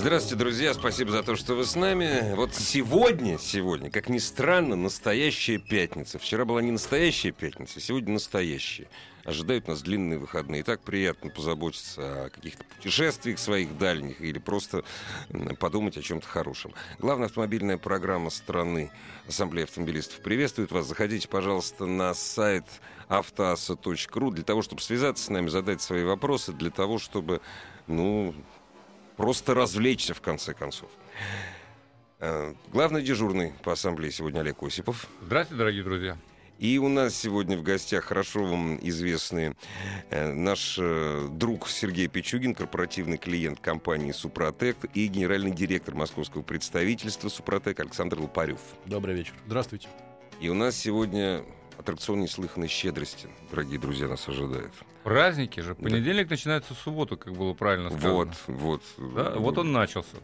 Здравствуйте, друзья. Спасибо за то, что вы с нами. Вот сегодня, сегодня, как ни странно, настоящая пятница. Вчера была не настоящая пятница, сегодня настоящая. Ожидают нас длинные выходные. И так приятно позаботиться о каких-то путешествиях своих дальних или просто подумать о чем-то хорошем. Главная автомобильная программа страны Ассамблея автомобилистов приветствует вас. Заходите, пожалуйста, на сайт автоаса.ру для того, чтобы связаться с нами, задать свои вопросы, для того, чтобы, ну, просто развлечься, в конце концов. Э, главный дежурный по ассамблее сегодня Олег Осипов. Здравствуйте, дорогие друзья. И у нас сегодня в гостях хорошо вам известный э, наш э, друг Сергей Пичугин, корпоративный клиент компании «Супротек» и генеральный директор московского представительства «Супротек» Александр Лопарев. Добрый вечер. Здравствуйте. И у нас сегодня аттракцион неслыханной щедрости, дорогие друзья, нас ожидает. Праздники же. Понедельник да. начинается в субботу, как было правильно сказано. Вот, вот. Да? Вот он начался.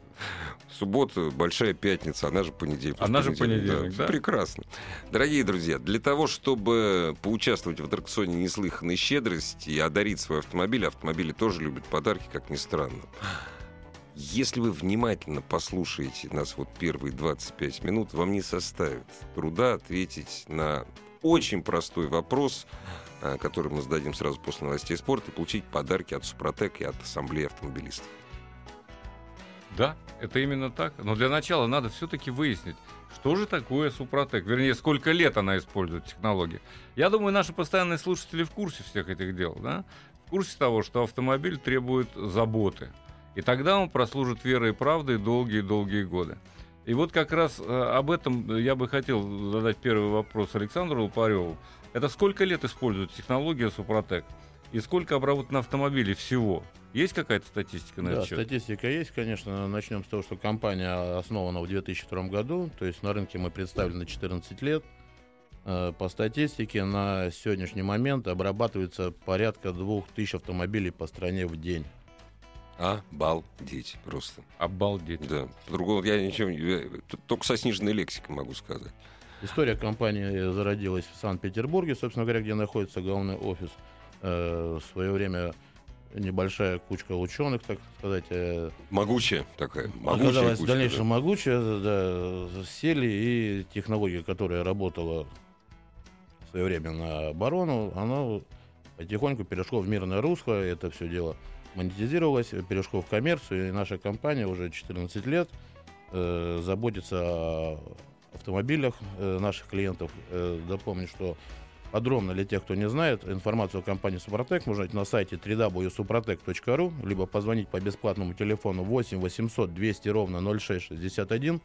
Суббота, большая пятница, она же понедельник. Она же понедельник, да. да. Прекрасно. Дорогие друзья, для того, чтобы поучаствовать в аттракционе неслыханной щедрости и одарить свой автомобиль, автомобили тоже любят подарки, как ни странно. Если вы внимательно послушаете нас вот первые 25 минут, вам не составит труда ответить на очень простой вопрос, э, который мы зададим сразу после новостей спорта, и получить подарки от Супротек и от Ассамблеи автомобилистов. Да, это именно так. Но для начала надо все-таки выяснить, что же такое Супротек, вернее, сколько лет она использует технологии. Я думаю, наши постоянные слушатели в курсе всех этих дел, да? в курсе того, что автомобиль требует заботы. И тогда он прослужит верой и правдой долгие-долгие годы. И вот как раз э, об этом я бы хотел задать первый вопрос Александру Лупареву. Это сколько лет использует технология Супротек? И сколько обработано автомобилей всего? Есть какая-то статистика на да, этот счет? статистика есть, конечно. Начнем с того, что компания основана в 2002 году, то есть на рынке мы представлены 14 лет. Э, по статистике на сегодняшний момент обрабатывается порядка 2000 автомобилей по стране в день. Обалдеть просто. Обалдеть. Да. По-другому я ничего не... Только со сниженной лексикой могу сказать. История компании зародилась в Санкт-Петербурге, собственно говоря, где находится главный офис. Э, в свое время небольшая кучка ученых, так сказать. Э, могучая такая. Могучая оказалась кучка, в дальнейшем да. могучая, да, сели, и технология, которая работала в свое время на оборону, она потихоньку перешла в мирное русло, это все дело монетизировалась, перешло в коммерцию, и наша компания уже 14 лет э, заботится о автомобилях э, наших клиентов. Э, напомню, что подробно для тех, кто не знает, информацию о компании Супротек можно найти на сайте www.suprotec.ru, либо позвонить по бесплатному телефону 8 800 200 ровно 0661,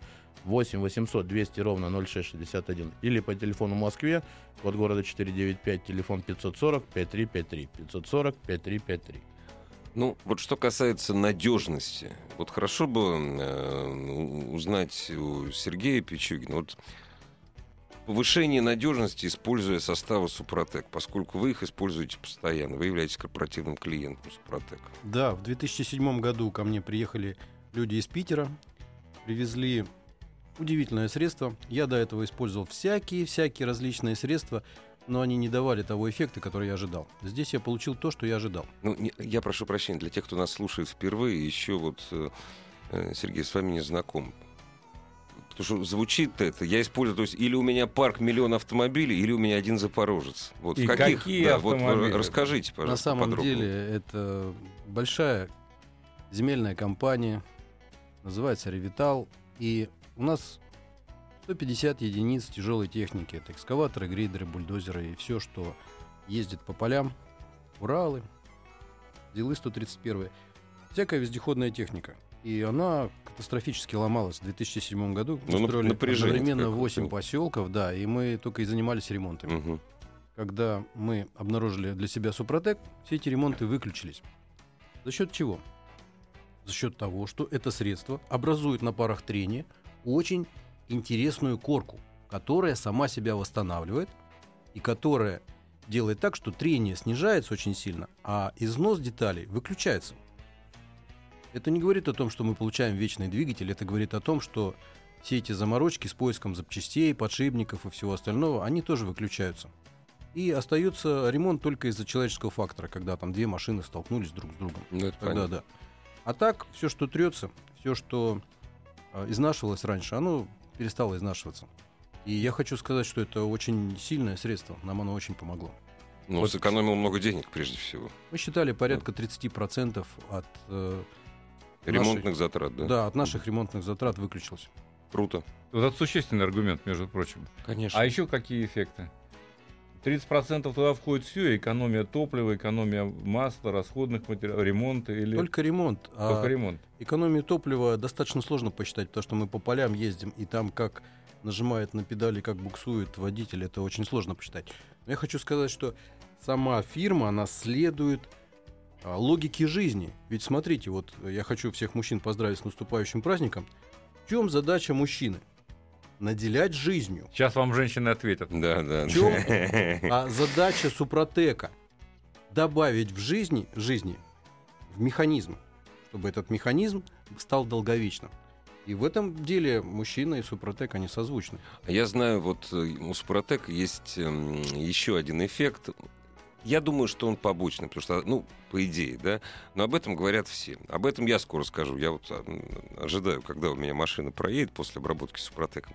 8 800 200 ровно 0661, или по телефону в Москве, код города 495, телефон 540 5353, 540 5353. Ну, вот что касается надежности, вот хорошо бы э, узнать у Сергея Пичугина, вот повышение надежности, используя составы Супротек, поскольку вы их используете постоянно, вы являетесь корпоративным клиентом Супротек. Да, в 2007 году ко мне приехали люди из Питера, привезли удивительное средство. Я до этого использовал всякие-всякие различные средства, но они не давали того эффекта, который я ожидал. Здесь я получил то, что я ожидал. Ну, не, я прошу прощения, для тех, кто нас слушает впервые, еще вот э, э Сергей с вами не знаком. Потому что звучит это, я использую, то есть или у меня парк миллион автомобилей, или у меня один запорожец. Вот И в каких, какие да, автомобили? вот расскажите, пожалуйста, На самом подробнее. деле это большая земельная компания, называется Ревитал, и у нас 150 единиц тяжелой техники. Это экскаваторы, грейдеры, бульдозеры и все, что ездит по полям. Уралы, Дилы 131. Всякая вездеходная техника. И она катастрофически ломалась в 2007 году. Мы ну, строили одновременно 8 поселков, да, и мы только и занимались ремонтами. Угу. Когда мы обнаружили для себя Супротек, все эти ремонты выключились. За счет чего? За счет того, что это средство образует на парах трения очень интересную корку, которая сама себя восстанавливает и которая делает так, что трение снижается очень сильно, а износ деталей выключается. Это не говорит о том, что мы получаем вечный двигатель, это говорит о том, что все эти заморочки с поиском запчастей, подшипников и всего остального, они тоже выключаются. И остается ремонт только из-за человеческого фактора, когда там две машины столкнулись друг с другом. Ну, это Тогда понятно. да. А так, все, что трется, все, что э, изнашивалось раньше, оно перестало изнашиваться. И я хочу сказать, что это очень сильное средство. Нам оно очень помогло. Ну, Вот- сэкономил много денег, прежде всего. Мы считали порядка 30% от, э, Ремонтных затрат, да? да, от наших ремонтных затрат выключилось. Круто. Вот это существенный аргумент, между прочим. Конечно. А еще какие эффекты? 30% туда входит все, экономия топлива, экономия масла, расходных материалов, ремонт или Только ремонт. а только ремонт. экономию топлива достаточно сложно посчитать, потому что мы по полям ездим, и там как нажимает на педали, как буксует водитель, это очень сложно посчитать. Но я хочу сказать, что сама фирма, она следует а, логике жизни. Ведь смотрите, вот я хочу всех мужчин поздравить с наступающим праздником. В чем задача мужчины? Наделять жизнью. Сейчас вам женщины ответят. Да, да. В чем а задача Супротека добавить в жизни, жизни в механизм, чтобы этот механизм стал долговечным. И в этом деле мужчина и Супротек, они созвучны. Я знаю, вот э, у Супротек есть эм, еще один эффект. Я думаю, что он побочный, потому что, ну, по идее, да, но об этом говорят все. Об этом я скоро скажу. Я вот ожидаю, когда у меня машина проедет после обработки Супротеком.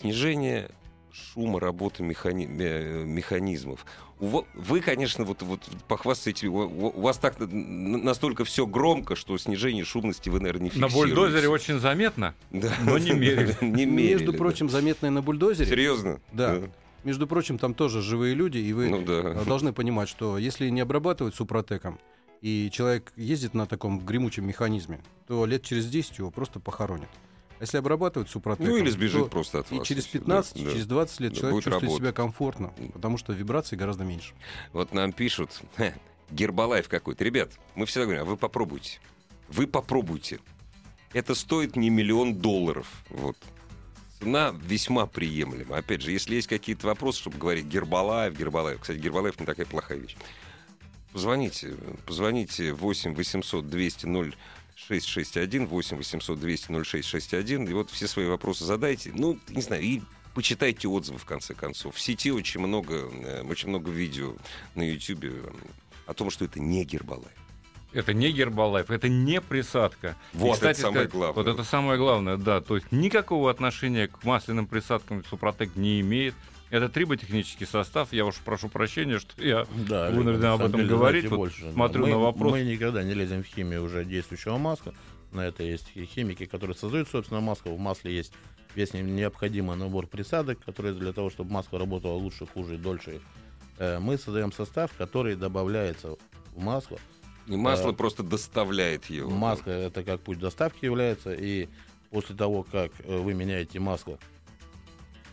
Снижение шума работы механи- ме- механизмов. Вы, конечно, вот, вот похвастаете, у, вас так настолько все громко, что снижение шумности вы, наверное, не На фиксируете. бульдозере очень заметно. Да. но не мерили. Не мерили, Между да. прочим, заметное на бульдозере. Серьезно? Да. Между прочим, там тоже живые люди, и вы Ну да. э, должны понимать, что если не обрабатывать Супротеком, и человек ездит на таком гремучем механизме, то лет через 10 его просто похоронят. А если обрабатывать Супротеком, Ну или сбежит то просто от и вас. через всё, 15, да, через 20 лет Да, человек чувствует работать. себя комфортно, потому что вибраций гораздо меньше. Вот нам пишут, «Ха, гербалайф какой-то. Ребят, мы всегда говорим, а вы попробуйте. Вы попробуйте. Это стоит не миллион долларов. Вот. Цена весьма приемлема. Опять же, если есть какие-то вопросы, чтобы говорить Гербалаев, Гербалаев. Кстати, Гербалаев не такая плохая вещь. Позвоните, позвоните 8 800 200 0661, 8 800 200 0661, и вот все свои вопросы задайте. Ну, не знаю, и почитайте отзывы, в конце концов. В сети очень много, э, очень много видео на YouTube о том, что это не Гербалайф. Это не гербалайф, это не присадка. И, Вот, это кстати самое сказать, главное. Вот это самое главное, да. То есть никакого отношения к масляным присадкам Супротек не имеет. Это триботехнический состав. Я уж прошу прощения, что я Да, вынужден об этом деле, говорить. Вот больше. смотрю мы, на вопрос. Мы никогда не лезем в химию уже действующего масла. На это есть и химики, которые создают, собственно, масло. В масле есть весь не- необходимый набор присадок, которые для того, чтобы масло работало лучше, хуже и дольше. Э, Мы создаем состав, который добавляется в масло. И масло Да. просто доставляет его. Масло это как путь доставки является, и после того, как э, вы меняете масло,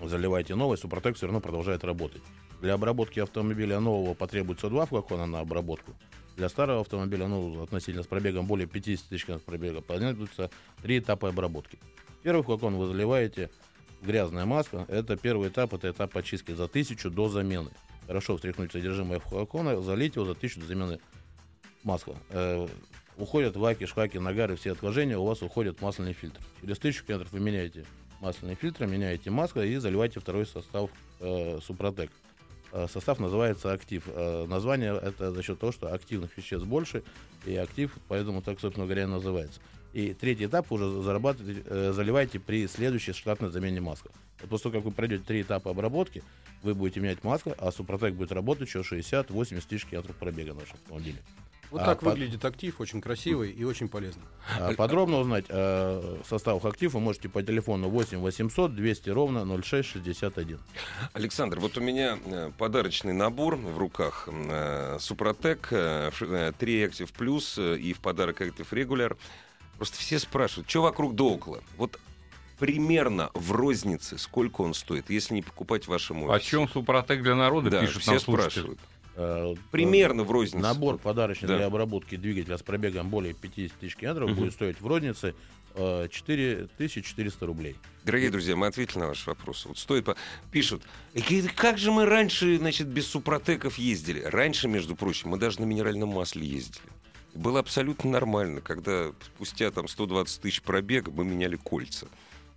заливаете новое, Супротек все равно продолжает работать. Для обработки автомобиля нового потребуется два флакона на обработку. Для старого автомобиля, ну, относительно с пробегом более 50 тысяч километров пробега, понадобится три этапа обработки. Первый флакон вы заливаете в грязное масло. Это первый этап, это этап очистки за тысячу до замены. Хорошо встряхнуть содержимое флакона, залить его за тысячу до замены масла. Э, уходят лаки, шлаки, нагары, все отложения, у вас уходит масляный фильтр. Через тысячу километров вы меняете масляный фильтр, меняете масло и заливаете второй состав э, Супротек. Э, состав называется актив. Э, название это за счет того, что активных веществ больше, и актив, поэтому так, собственно говоря, и называется. И третий этап уже зарабатываете, э, заливаете при следующей штатной замене масла. Вот после того, как вы пройдете три этапа обработки, вы будете менять масло, а Супротек будет работать еще 60-80 тысяч километров пробега на вашем автомобиле. Вот А так под- выглядит актив, очень красивый и очень полезный. А подробно узнать о составах актив вы можете по телефону 8 800 200 ровно 0661. Александр, вот у меня э, подарочный набор в руках. э, Супротек, э, ш- э, 3 Active Plus э, и в подарок Active Regular. Просто все спрашивают, что вокруг да около. Вот примерно в рознице сколько он стоит, если не покупать в вашем О офисе. чем Супротек для народа Да, пишет все нам слушатель. спрашивают. Э, Примерно в рознице. Набор подарочный Да. для обработки двигателя с пробегом более 50 тысяч километров Мгм. будет стоить в рознице э, 4400 рублей. Дорогие друзья, мы ответили на ваш вопрос. Вот стоит по... Пишут, «Э, как же мы раньше, значит, без супротеков ездили? Раньше, между прочим, мы даже на минеральном масле ездили. Было абсолютно нормально, когда спустя там 120 тысяч пробега мы меняли кольца.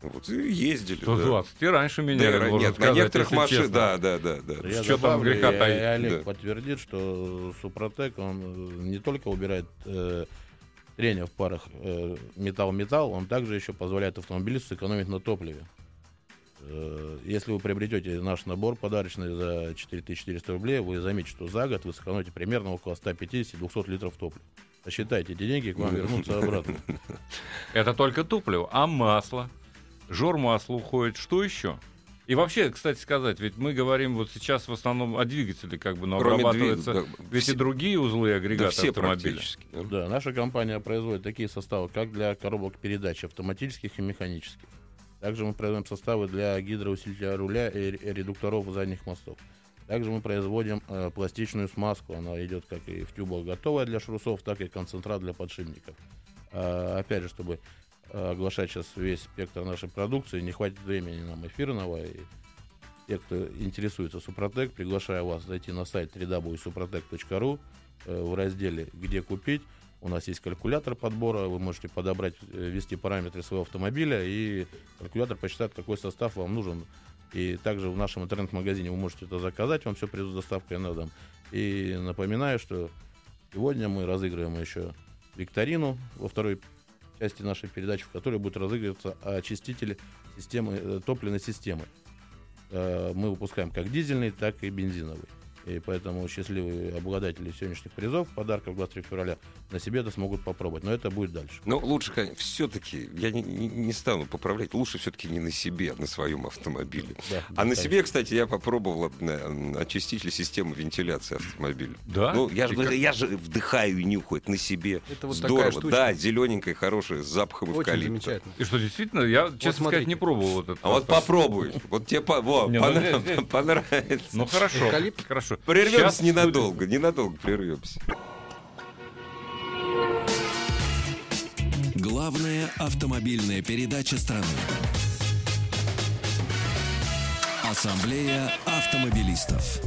Вот, и ездили. да. 120. И раньше Да, меняли, ра- можно нет, сказать, на некоторых машинах, да, да, да, да. Я Что там добавлю, греха и- и Олег Да. подтвердит, что Супротек, он э, не только убирает э, трение в парах э, металл-металл, он также еще позволяет автомобилисту сэкономить на топливе. Э, Если вы приобретете наш набор подарочный за 4400 рублей, вы заметите, что за год вы сэкономите примерно около 150-200 литров топлива. Посчитайте эти деньги, к вам вернутся обратно. Это только топливо. А масло? Жор масла уходит. Что еще? И вообще, кстати сказать, ведь мы говорим вот сейчас в основном о двигателе, как бы, но Кроме обрабатываются двиг- да, ведь все- и другие узлы и да, агрегаты все автомобиля. да. Да, наша компания производит такие составы, как для коробок передач автоматических и механических. Также мы производим составы для гидроусилителя руля и ре- редукторов задних мостов. Также мы производим э, пластичную смазку. Она идет как и в тюбах готовая для шрусов, так и концентрат для подшипников. А, опять же, чтобы э, оглашать сейчас весь спектр нашей продукции, не хватит времени нам эфирного. И те, кто интересуется Супротек, приглашаю вас зайти на сайт www.suprotec.ru э, в разделе «Где купить». У нас есть калькулятор подбора, вы можете подобрать, э, ввести параметры своего автомобиля, и калькулятор посчитает, какой состав вам нужен. И также в нашем интернет-магазине вы можете это заказать, вам все придут с доставкой на дом. И напоминаю, что сегодня мы разыгрываем еще викторину во второй части нашей передачи, в которой будет разыгрываться очистители системы, э, топливной системы. Э, Мы выпускаем как дизельный, так и бензиновый. И поэтому счастливые обладатели сегодняшних призов, подарков 23 февраля, на себе это смогут попробовать. Но это будет дальше. Но лучше, конечно, все-таки, я не, не- стану поправлять, лучше все-таки не на себе, а на своем автомобиле. Да, А на конечно. себе, кстати, я попробовал э, очиститель системы вентиляции автомобиля. Да? Ну, я же, как? я же вдыхаю и нюхаю это на себе. Это вот Здорово, да, зелененькая, хорошая, с запахом Очень эвкалипта. замечательно. И что, действительно, я, честно сказать, смотрите. не пробовал вот это. А вот попробуй. Вот тебе по- во, Не, ну, понравится. Ну хорошо, хорошо. Прервемся ненадолго, ненадолго прервемся. Главная автомобильная передача страны. Ассамблея автомобилистов.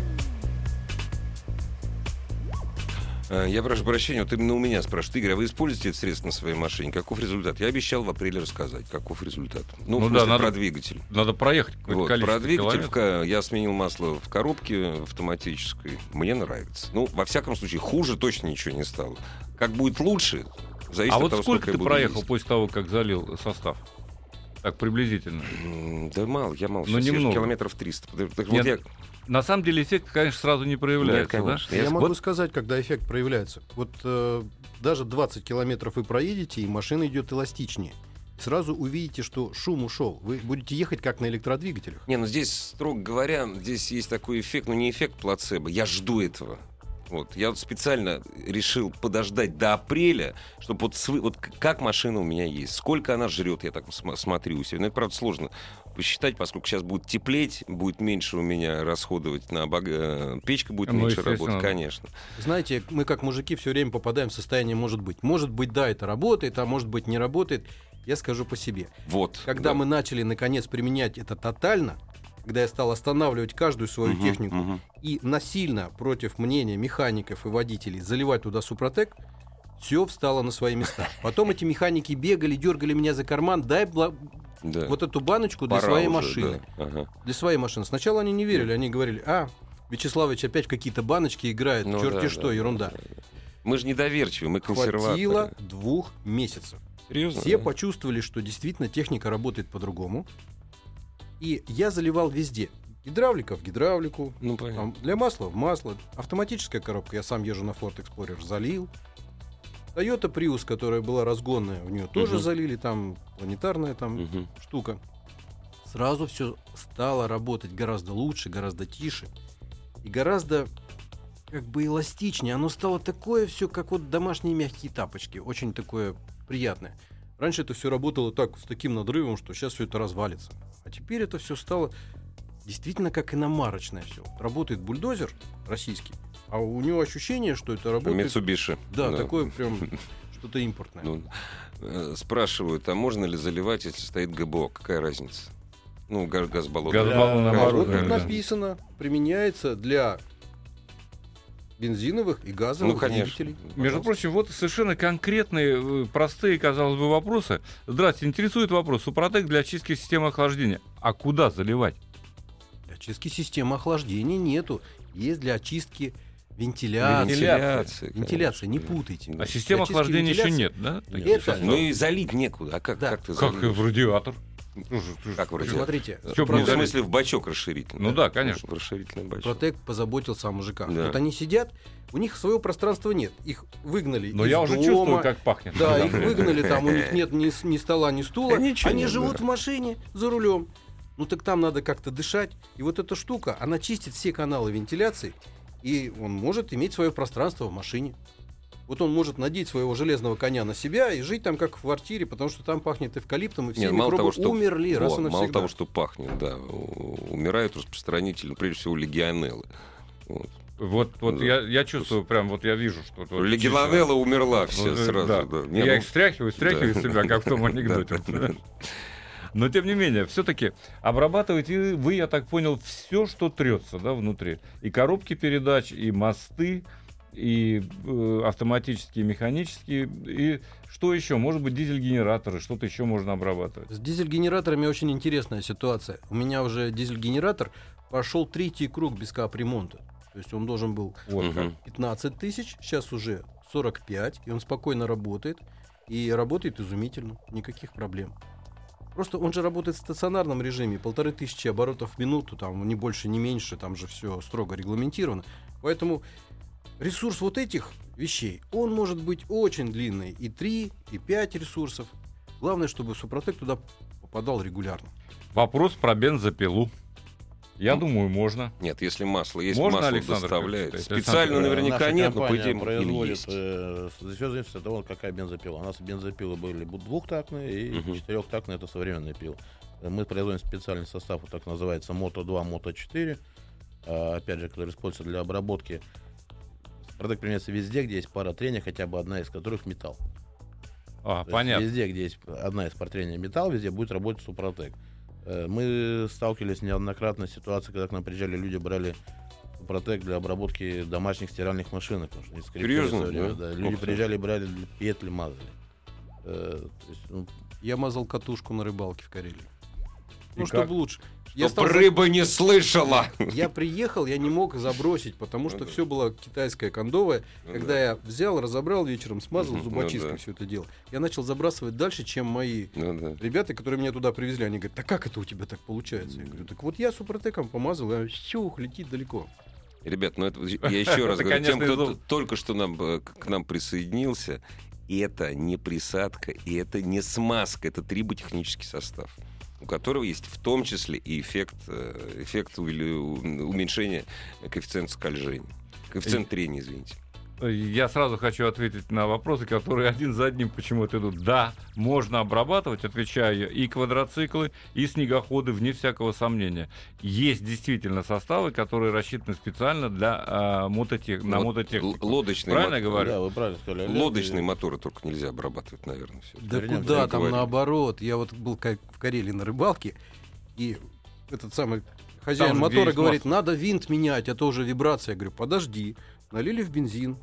Я прошу прощения, вот именно у меня спрашивают. Игорь, а вы используете это средство на своей машине? Каков результат? Я обещал в апреле рассказать, каков результат. Ну, Ну в да, надо- про двигатель. Надо проехать Вот, про двигатель в я сменил масло в коробке автоматической. Мне нравится. Ну, во всяком случае, хуже точно ничего не стало. Как будет лучше, зависит А от вот того, сколько я ты проехал ездить. после того, как залил состав? Так, приблизительно. Да мало, я мало. Ну, сейчас немного. Километров 300. Так вот Нет, я- На самом деле эффект, конечно, сразу не проявляется, Нет, да? конечно. Я Я- могу вот- сказать, когда эффект проявляется. Вот э, даже 20 километров вы проедете, и машина идет эластичнее. Сразу увидите, что шум ушел. Вы будете ехать как на электродвигателях. Не, ну здесь, строго говоря, здесь есть такой эффект, ну не эффект плацебо, я жду этого. Вот, я вот специально решил подождать до апреля, чтобы вот, св- вот как машина у меня есть, сколько она жрет, я так см- смотрю у себя. Ну, это, правда, сложно посчитать, поскольку сейчас будет теплеть, будет меньше у меня расходовать на бог- э, печка будет Ну, меньше работать, конечно. Знаете, мы как мужики все время попадаем в состояние «может быть». Может быть, да, это работает, а может быть, не работает. Я скажу по себе. Вот. Когда да. мы начали, наконец, применять это тотально, когда я стал останавливать каждую свою Мгм, технику мгм. и насильно против мнения механиков и водителей заливать туда Супротек, все встало на свои места. Потом эти механики бегали, дергали меня за карман, дай бла- Да. вот эту баночку для Пора своей уже, машины. да. Ага. Для своей машины. Сначала они не верили, они говорили, а, Вячеславович опять в какие-то баночки играет, Ну черти да, что, да, ерунда. да, да. Мы же недоверчивы, мы консерваторы. Хватило двух месяцев. Серьезно? Все да? почувствовали, что действительно техника работает по-другому. И я заливал везде. Гидравлика в гидравлику, Ну, понятно. для масла в масло. Автоматическая коробка, я сам езжу на Ford Explorer, залил. Toyota Prius, которая была разгонная, в нее тоже Мгм. залили, там планетарная там Мгм. штука. Сразу все стало работать гораздо лучше, гораздо тише и гораздо как бы эластичнее. Оно стало такое все, как вот домашние мягкие тапочки, очень такое приятное. Раньше это все работало так, с таким надрывом, что сейчас все это развалится. А теперь это все стало действительно как иномарочное все. Работает бульдозер российский, А у него ощущение, что это работает... Mitsubishi. Да, такое прям что-то импортное. Ну, э, спрашивают, а можно ли заливать, если стоит ГБО? Какая разница? Ну, газ, газбаллон. Газбаллон, Да, тут да. написано, применяется для бензиновых и газовых Ну, конечно. двигателей. Между Пожалуйста. прочим, вот совершенно конкретные, э, простые, казалось бы, вопросы. Здравствуйте, интересует вопрос. Супротек для очистки системы охлаждения. А куда заливать? Для очистки системы охлаждения нету. Есть для очистки вентиляции. Вентиляция. Вентиляция, не конечно. путайте. А системы охлаждения еще нет, да? Нет. Это- Ну и залить некуда. А как, Да. как ты Как в радиатор. Слушай, Как в радиатор? Смотрите, Чё, Ну, в смысле, в бачок расширительный. Ну да, конечно. В расширительный бачок. Протек позаботился о мужиках. Да. Вот они сидят, у них своего пространства нет. Их выгнали Но из я уже дома. чувствую, как пахнет. Да, их выгнали, там у них нет ни, ни стола, ни стула. Да ничего Они нет, живут да. в машине за рулем. Ну так там надо как-то дышать. И вот эта штука, она чистит все каналы вентиляции, и он может иметь свое пространство в машине. Вот он может надеть своего железного коня на себя и жить там как в квартире, потому что там пахнет эвкалиптом, и все Нет, мало микробы того, что умерли раз Вот, и мало навсегда. того, что пахнет, да, умирают распространители, ну, прежде всего легионеллы. Вот. Вот, вот Да. я, я чувствую, прям вот я вижу, что... вот Легионелла умерла все вот, э, сразу. да. да. Не, Я ну, их стряхиваю, стряхиваю да. себя, как в том анекдоте. Но тем не менее, все-таки обрабатываете вы, я так понял, все, что трется да, внутри. И коробки передач, и мосты, и э, автоматические, механические, и что еще? Может быть, дизель-генераторы, что-то еще можно обрабатывать. С дизель-генераторами очень интересная ситуация. У меня уже дизель-генератор пошел третий круг без капремонта. То есть он должен был Вот. Мгм. 15 тысяч, сейчас уже 45, и он спокойно работает. И работает изумительно, никаких проблем. Просто он же работает в стационарном режиме, полторы тысячи оборотов в минуту, там не больше, не меньше, там же все строго регламентировано. Поэтому ресурс вот этих вещей, он может быть очень длинный, и 3, и 5 ресурсов. Главное, чтобы Супротек туда попадал регулярно. Вопрос про бензопилу. Я Ну, думаю, можно. Нет, если масло есть, Можно, масло Александр, доставляет. как Специально? Э, наверняка наша нет, но по идее производит, есть. э, все зависит от того, какая бензопила. У нас бензопилы были двухтактные и Мгм. четырехтактные, это современные пилы. Мы производим специальный состав, вот так называется Мото-2, Мото-4, а, опять же, который используется для обработки. Продукт применяется везде, где есть пара трения, хотя бы одна из которых металл. А, То есть понятно. Везде, где есть одна из пар трения металл, везде будет работать Супротек. Э, Мы сталкивались неоднократно с ситуацией, когда к нам приезжали люди, брали Супротек для обработки домашних стиральных машинок. потому что Серьезно? Да? да. Люди ты. приезжали, брали петли, мазали. Э, есть, ну, Я мазал катушку на рыбалке в Карелии. Ну, И чтобы как? лучше. Я, Чтоб стал за- рыба не слышала. я приехал, я не мог забросить, потому что Ну да. все было китайское кондовое. Ну Когда да. я взял, разобрал вечером, смазал ну зубочисткой да. все это дело, я начал забрасывать дальше, чем мои да. ребята, которые меня туда привезли. Они говорят, да как это у тебя так получается? Я говорю, так вот я супротеком помазал, а все, летит далеко. Ребят, ну это я еще раз говорю, тем, кто только что нам, э, к к нам присоединился, это не присадка, и это не смазка, это триботехнический состав, у которого есть в том числе и эффект, э, эффект уменьшения коэффициента скольжения. Коэффициент трения, извините. Я сразу хочу ответить на вопросы, которые один за одним почему-то идут. Да, можно обрабатывать, отвечаю и квадроциклы, и снегоходы, вне всякого сомнения. Есть действительно составы, которые рассчитаны специально для а, мототех... на вот мототехнику. л- Лодочные, Правильно мо- я говорю? да, вы правильно сказали. Лодочные моторы только нельзя обрабатывать, наверное, все. Да Вернемся, куда там говорили. наоборот? Я вот был в Карелии на рыбалке, и этот самый хозяин Там мотора говорит, надо винт менять, а то уже вибрация. Я говорю, подожди. Налили в бензин.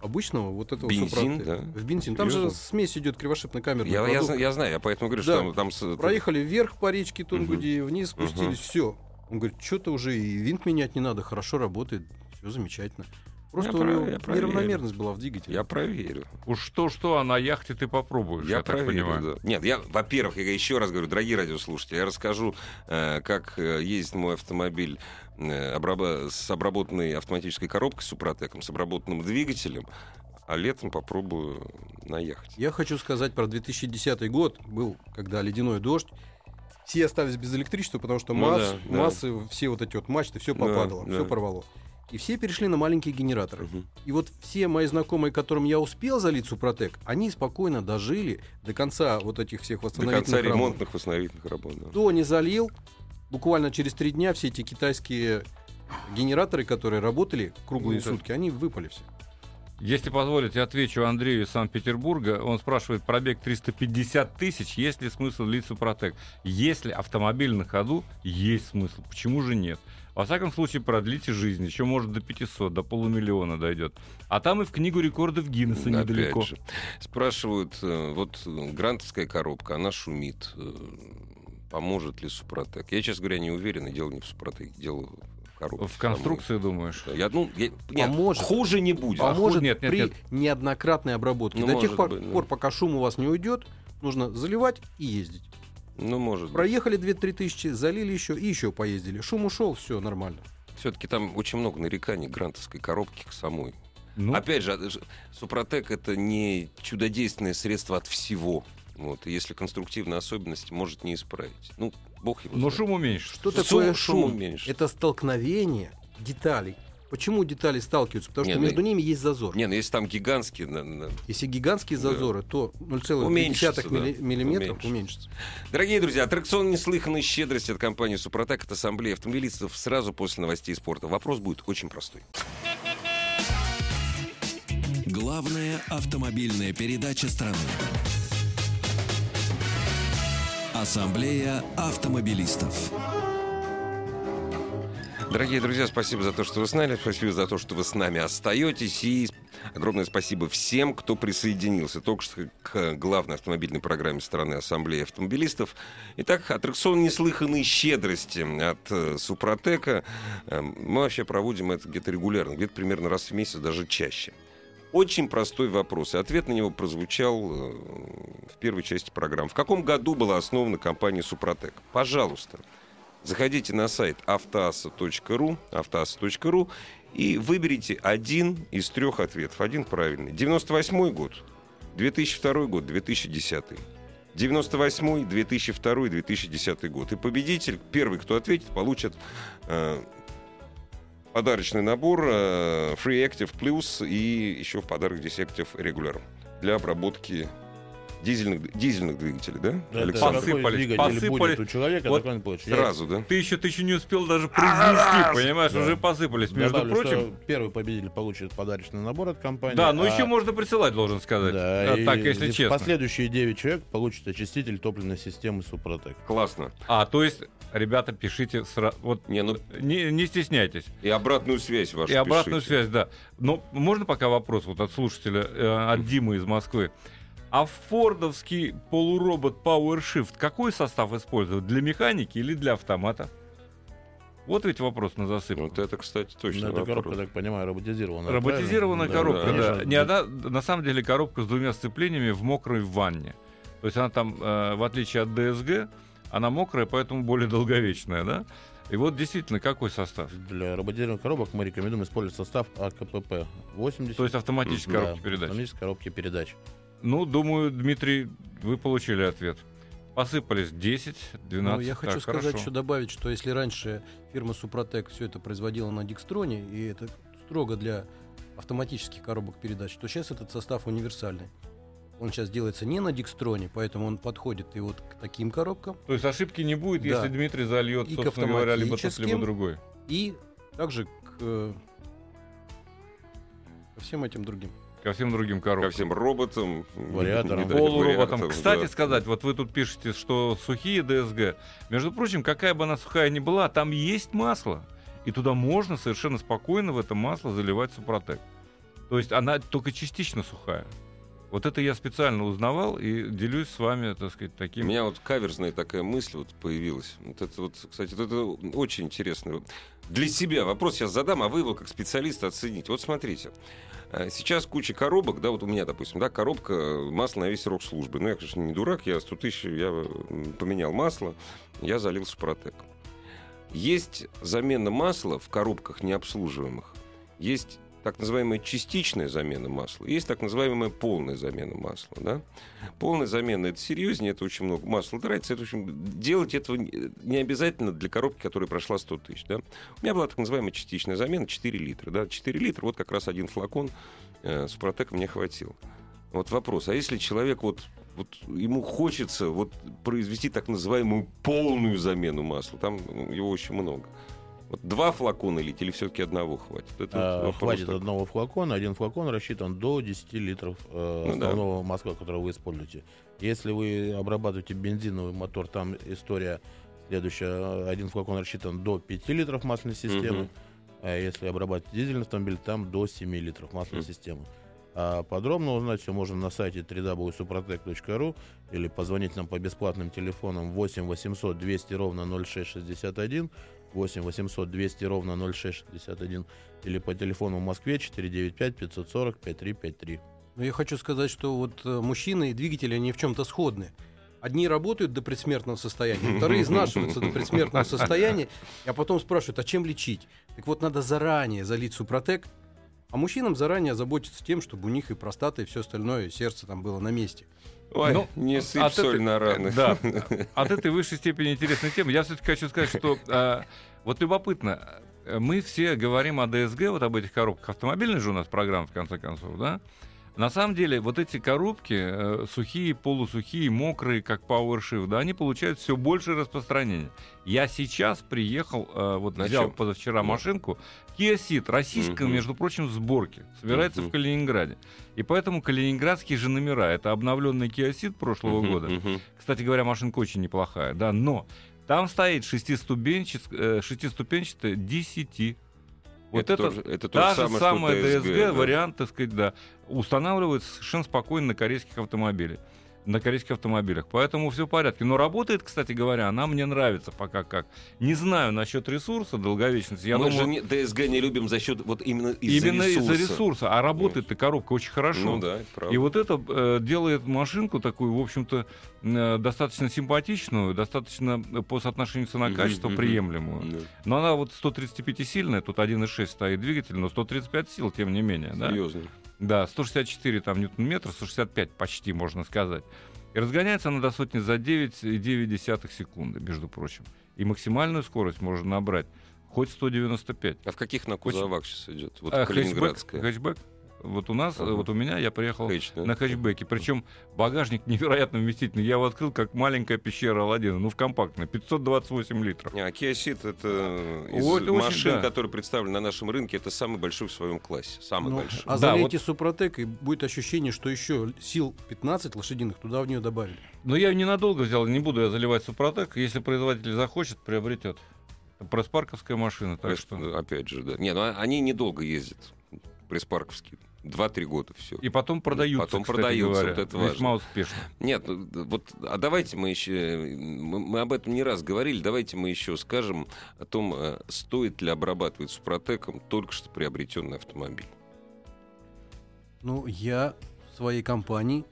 Обычного вот этого Бензин, Супротека. да? В бензин. Там же Серьезно? смесь идет кривошипно-камерная. Я, я, зна- я знаю, я поэтому говорю, что Да. там, там с- Проехали вверх по речке Тунгуди, вниз спустились, Мгм. все. Он говорит, что-то уже и винт менять не надо, хорошо работает, все замечательно. Просто Я у про- него проверю. неравномерность была в двигателе. я проверю. Уж что-что, а на яхте ты попробуешь, я, Я так проверю, понимаю. да. Нет, я, во-первых, я еще раз говорю, дорогие радиослушатели, я расскажу, э, как э, ездит мой автомобиль э, обраба- с обработанной автоматической коробкой Супротеком, с обработанным двигателем, а летом попробую на яхте. Я хочу сказать про 2010 год, был, когда ледяной дождь, все остались без электричества, потому что Ну масс- да, да. массы, все вот эти вот мачты, все Да, попадало, да. все порвало. И все перешли на маленькие генераторы. Мгм. И вот все мои знакомые, которым я успел залить Супротек, они спокойно дожили до конца вот этих всех До восстановительных конца работ. ремонтных восстановительных работ. да. Кто не залил, буквально через три дня все эти китайские Генераторы, которые работали круглые Ну, сутки, они выпали все. Если позволите, отвечу Андрею из Санкт-Петербурга. Он спрашивает, пробег 350 тысяч, есть ли смысл лить Супротек? Если автомобиль на ходу, есть смысл. Почему же нет? Во всяком случае, продлите жизнь. Еще может до 500, до полумиллиона дойдет. А там и в книгу рекордов Гиннесса Опять недалеко. же. Спрашивают, э, вот э, грантовская коробка, она шумит. э, Поможет ли Супротек? Я, честно говоря, не уверен, и дело не в Супротеке, дело в коробке. В конструкции, думаешь? самой. Да, Я, ну, я- нет, Поможет. хуже не будет. А Поможет нет, нет, при нет. неоднократной обработке. Ну, До тех пор, быть, да. пор, пока шум у вас не уйдет, нужно заливать и ездить. Ну, может. Проехали 2-3 тысячи, залили еще и еще поездили. Шум ушел, все нормально. Все-таки там очень много нареканий грантовской коробке к самой. Ну, Опять же, а, Супротек это не чудодейственное средство от всего. Вот, если конструктивные особенности может не исправить. Ну, бог его но знает. шум уменьшишь. Что Шум- такое шум шум? уменьшится. Это столкновение деталей. Почему детали сталкиваются? Потому Не, что ну, между ними есть зазор. Не, ну если там гигантские... на- на- Если гигантские Да. зазоры, то 0,2 Уменьшится, да. милли- миллиметров Уменьшится. уменьшится. Дорогие друзья, аттракцион неслыханной щедрости от компании «Супротек» от Ассамблеи автомобилистов сразу после новостей спорта. Вопрос будет очень простой. Главная автомобильная передача страны. Ассамблея автомобилистов. Дорогие друзья, спасибо за то, что вы с нами, спасибо за то, что вы с нами остаетесь, и огромное спасибо всем, кто присоединился только что к главной автомобильной программе страны Ассамблеи автомобилистов. Итак, аттракцион неслыханной щедрости от э, Супротека. Э, Мы вообще проводим это где-то регулярно, где-то примерно раз в месяц, даже чаще. Очень простой вопрос, и ответ на него прозвучал э, в первой части программы. В каком году была основана компания «Супротек»? Пожалуйста, заходите на сайт автоаса.ру, автоаса.ру и выберите один из трех ответов. Один правильный. 98 год, 2002 год, 2010. 98 2002 2010 год. И победитель, первый, кто ответит, получит э, подарочный набор э, Free Active Plus и еще в подарок здесь Active Regular для обработки дизельных, дизельных двигателей, да, Да, Александр? да, какой Посыпались, двигатель посыпались. будет у человека, Вот он получит. Я Сразу, да? Ты еще, ты еще не успел даже произнести, понимаешь, Да. уже посыпались. Между добавлю, прочим, что первый победитель получит подарочный набор от компании. да, но а- еще можно присылать, должен сказать. Да, А, и так, если честно. Последующие 9 человек получат очиститель топливной системы Супротек. Классно. А, то есть, ребята, пишите сразу. Вот Не, ну не, не стесняйтесь. и обратную связь вашу И обратную пишите. связь, да. Но можно пока вопрос вот от слушателя, э, от Димы из Москвы. А фордовский полуробот PowerShift какой состав используют? Для механики или для автомата? Вот ведь вопрос на засыпку. Вот это, кстати, точно Ну, это коробка, так понимаю, роботизированная. Роботизированная правильно? коробка, да, да. Не одна, на самом деле коробка с двумя сцеплениями в мокрой ванне. То есть она там, э, в отличие от DSG, она мокрая, поэтому более долговечная, да? И вот действительно, какой состав? Для роботизированных коробок мы рекомендуем использовать состав АКПП 80. То есть автоматическая Да, коробка передач. автоматической коробки передач. Ну, думаю, Дмитрий, вы получили ответ. Посыпались 10, 12. Ну, я хочу так, сказать, хорошо. еще добавить, что если раньше фирма Супротек все это производила на Дикстроне, и это строго для автоматических коробок передач, то сейчас этот состав универсальный. Он сейчас делается не на Дикстроне, поэтому он подходит и вот к таким коробкам, То есть ошибки не будет, Да. если Дмитрий зальет, И собственно говоря, либо тот, либо другой. и также к э, всем этим другим. Ко всем другим Ко коробкам. всем роботам, Вариаторам. вариантам, Кстати да. сказать, вот вы тут пишете, что сухие ДСГ. Между прочим, какая бы она сухая ни была, там есть масло. И туда можно совершенно спокойно в это масло заливать супротек. То есть она только частично сухая. Вот это я специально узнавал и делюсь с вами, так сказать, У таким. меня вот каверзная такая мысль вот появилась. Вот это вот, кстати, вот это очень интересно. Для себя вопрос сейчас задам, а вы его как специалист оцените. Вот смотрите. А, Сейчас куча коробок, да, вот у меня, допустим, да, коробка э, масла на весь срок службы. Ну, я, конечно, не дурак, я 100 тысяч, я м, поменял масло, я залил Супротек. Есть замена масла в коробках необслуживаемых. Есть так называемая частичная замена масла, есть так называемая полная замена масла. Да? Полная замена это серьезнее, это очень много масла тратится. Это, в общем, делать этого не обязательно для коробки, которая прошла 100 тысяч. Да? У меня была так называемая частичная замена 4 литра. Да? 4 литра, вот как раз один флакон э, Супротека мне хватило. Вот вопрос, а если человек вот, вот ему хочется вот произвести так называемую полную замену масла, там его очень много. Вот два флакона лить или все-таки одного хватит? Это А, вот Хватит такой. одного флакона. Один флакон рассчитан до 10 литров э, Ну да. масла, которое вы используете. Если вы обрабатываете бензиновый мотор, там история следующая. Один флакон рассчитан до 5 литров масляной системы. Мгм. А если обрабатывать дизельный автомобиль, там до 7 литров масляной Мгм. системы. А подробно узнать все можно на сайте www.suprotec.ru или позвонить нам по бесплатным телефонам 8 800 200 ровно 0661, 8 800 200 ровно 0661 или по телефону в Москве 495 540 5353. Но я хочу сказать, что вот э, мужчины и двигатели, они в чем-то сходны. Одни работают до предсмертного состояния, вторые изнашиваются до предсмертного состояния, а потом спрашивают, а чем лечить? Так вот, надо заранее залить Супротек, а мужчинам заранее заботиться тем, чтобы у них и простата, и все остальное, и сердце там было на месте. Ой, Ну, не сыпь от соль этой- на раны. Да, от этой высшей степени интересной темы я все-таки хочу сказать, что а, вот любопытно, э, мы все говорим о ДСГ, вот об этих коробках. Автомобильная же у нас программа, в конце концов, да? На самом деле, вот эти коробки, э, сухие, полусухие, мокрые, как PowerShift, да, они получают все больше распространения. Я сейчас приехал, э, вот На взял чём? позавчера машинку, Kia Ceed, российская, Мгм. между прочим, сборки, собирается Мгм. в Калининграде. И поэтому калининградские же номера, это обновленный Kia Ceed прошлого Мгм, года, мгм. кстати говоря, машинка очень неплохая, да, но там стоит шестиступенчат, э, шестиступенчатая DCT. Вот это, тоже- это то та же же самое, что самая DSG, да. вариант, так сказать, да, устанавливается совершенно спокойно на корейских автомобилях. На корейских автомобилях. Поэтому все в порядке. Но работает, кстати говоря, она мне нравится пока как. Не знаю насчет ресурса, долговечности. Я Мы думаю, же не- ДСГ не любим за счет вот именно из-за именно ресурса. из-за ресурса. А работает-то коробка очень хорошо. Ну да, это правда. И вот это э, делает машинку такую, в общем-то, э, достаточно симпатичную, достаточно э, по соотношению цена-качество мгм. приемлемую. Да. Но она вот 135-сильная, тут 1.6 стоит двигатель, но 135 сил, тем не менее. Серьезно. да 164 там ньютон-метр, 165 почти, можно сказать. И разгоняется она до сотни за 9,9 секунды, между прочим. И максимальную скорость можно набрать хоть 195. А в каких на кузовах сейчас идет? Вот А, хэтчбэк, хэтчбэк. Вот у нас, uh-huh. вот у меня, я приехал Хэч, да? на хэтчбеке. Причем багажник невероятно вместительный. Я его открыл, как маленькая пещера Аладдина. Ну, в компактной. 528 литров. А Kia Ceed это из вот, машин, очень, да. которые представлены на нашем рынке, это самый большой в своем классе. Самый ну, большой. А залейте вот... Супротек, и будет ощущение, что еще сил 15 лошадиных туда в нее добавили. Но я ненадолго взял, не буду я заливать Супротек. Если производитель захочет, приобретет. Проспарковская машина, так Пресс, что... Опять же, да. Не, ну а они недолго ездят, преспарковские. 2-3 года все. И потом продаются. Потом кстати, продаются. Говоря, вот это важно. Успешно. Нет, ну, вот, а давайте мы еще, мы, мы об этом не раз говорили, давайте мы еще скажем о том, э, стоит ли обрабатывать супротеком только что приобретенный автомобиль. Ну, я в своей компании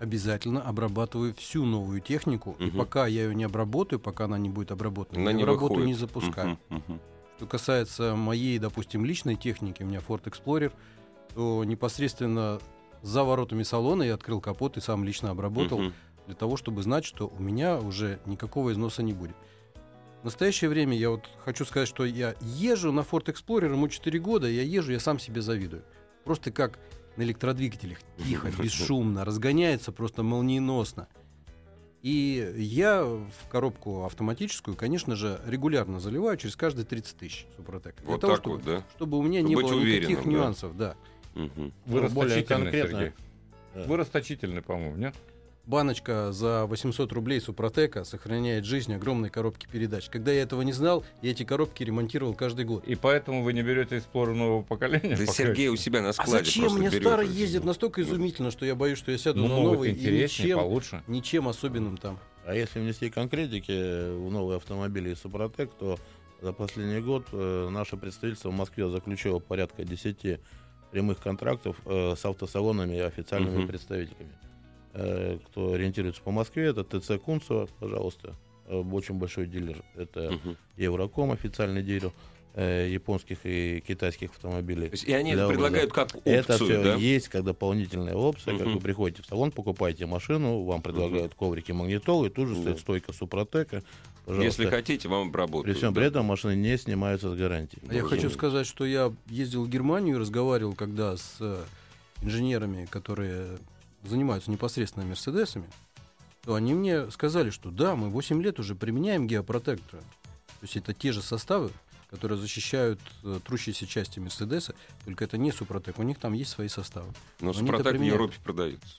обязательно обрабатываю всю новую технику. Угу. И пока я ее не обработаю, пока она не будет обработана, она я не работу выходит. не запускаю. Угу, угу. Что касается моей, допустим, личной техники, у меня Ford Explorer — то непосредственно за воротами салона я открыл капот и сам лично обработал Мгм. для того, чтобы знать, что у меня уже никакого износа не будет. В настоящее время я вот хочу сказать, что я езжу на Ford Explorer, ему 4 года, я езжу, я сам себе завидую. Просто как на электродвигателях, тихо, бесшумно, разгоняется просто молниеносно. И я в коробку автоматическую, конечно же, регулярно заливаю через каждые 30 тысяч Супротек. Для Вот того, так чтобы, вот, да? чтобы у меня Чтобы не было никаких уверенным, да. нюансов, да. Вы Ну, более расточительный, конкретно, Сергей. э, Вы расточительный, по-моему, нет? баночка за 800 рублей Супротека сохраняет жизнь огромной коробки передач. Когда я этого не знал, я эти коробки ремонтировал каждый год. И поэтому вы не берете Explorer нового поколения? Да Сергей у себя на А складе зачем просто мне берет старый ездит настолько изумительно, что я боюсь, что я сяду Ну, на новый и ничем, получше. ничем особенным там. А если внести конкретики в новые автомобили Супротек, то за последний год э, наше представительство в Москве заключило порядка 10 прямых контрактов э, с автосалонами и официальными Мгм. представителями. Э, кто ориентируется по Москве, это ТЦ Кунцево, пожалуйста, э, очень большой дилер. Это Мгм. Евроком, официальный дилер э, японских и китайских автомобилей. И они это предлагают как опцию, Это все да? есть как дополнительная опция. Как Мгм. вы приходите в салон, покупаете машину, вам предлагают коврики магнитолы, тут же Да. стоит стойка Супротека. Пожалуйста. Если хотите, вам При обработают. всем да. при этом машины не снимаются с гарантии. Я хочу сказать, что я ездил в Германию и разговаривал когда с э, инженерами, которые занимаются непосредственно Мерседесами, то они мне сказали, что да, мы 8 лет уже применяем геопротекторы. То есть это те же составы, которые защищают э, трущиеся части Мерседеса, только это не Супротек, у них там есть свои составы. Но Они-то Супротек в. Европе продается.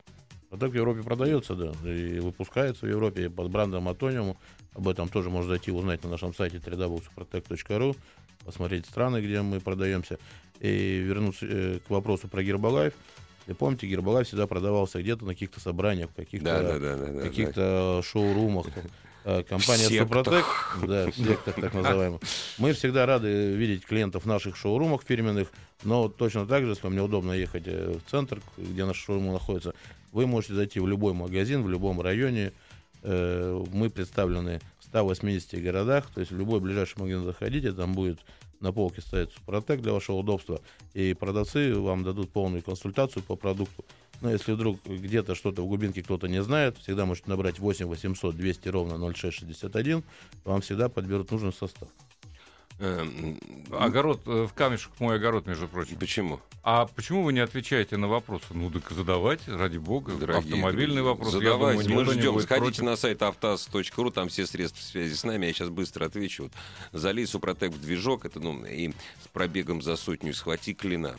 А так в Европе продается, да, и выпускается в Европе под брендом Атониум. Об этом тоже можно зайти узнать на нашем сайте www.suprotec.ru, посмотреть страны, где мы продаемся. И вернуться э, к вопросу про Гербалайф. Вы помните, Гербалайф всегда продавался где-то на каких-то собраниях, в каких-то Да, да, да, да, да, каких-то шоурумах. Э, Компания. Супротек, да, в сектах так называемых. Мы всегда рады видеть клиентов в наших шоурумах фирменных, но точно так же, если вам неудобно ехать э, в центр, где наш шоурум находится, вы можете зайти в любой магазин, в любом районе. Э, Мы представлены в 180 городах, то есть в любой ближайший магазин заходите, там будет на полке стоять Супротек для вашего удобства, и продавцы вам дадут полную консультацию по продукту. Но если вдруг где-то что-то в глубинке кто-то не знает, всегда можете набрать 8 800 200 ровно 0661, вам всегда подберут нужный состав. Эм, Огород, э, в камешек мой огород, между прочим. Почему? А почему вы не отвечаете на вопросы? Ну, так задавайте, ради бога. Дорогие Автомобильный друзья, вопрос. Задавайте, думаю, мы ждем. Сходите против. на сайт автаз.ру, там все средства связи с нами. Я сейчас быстро отвечу. Вот, залей Супротек в движок, это, ну, и с пробегом за сотню схвати клина.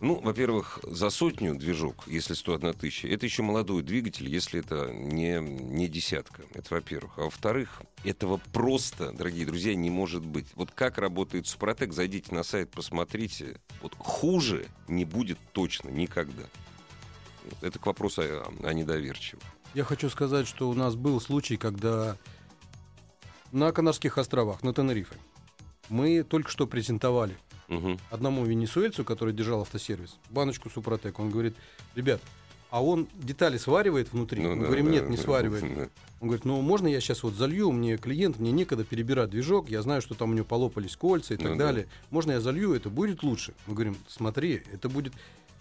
Ну, во-первых, за сотню движок, если 101 тысяча, это еще молодой двигатель, если это не, не десятка. Это во-первых. А во-вторых, этого просто, дорогие друзья, не может быть. Вот как работает Супротек, зайдите на сайт, посмотрите. Вот хуже не будет точно никогда. Это к вопросу о, о недоверчивых. Я хочу сказать, что у нас был случай, когда на Канарских островах, на Тенерифе, мы только что презентовали Мгм. одному венесуэльцу, который держал автосервис, баночку Супротек. Он говорит, ребят, а он детали сваривает внутри? Ну Мы да, говорим, да, нет, не да, сваривает. да. Он говорит, ну можно я сейчас вот залью, мне клиент, мне некогда перебирать движок, я знаю, что там у него полопались кольца и так Ну да. далее. Можно я залью, это будет лучше? Мы говорим, смотри, это будет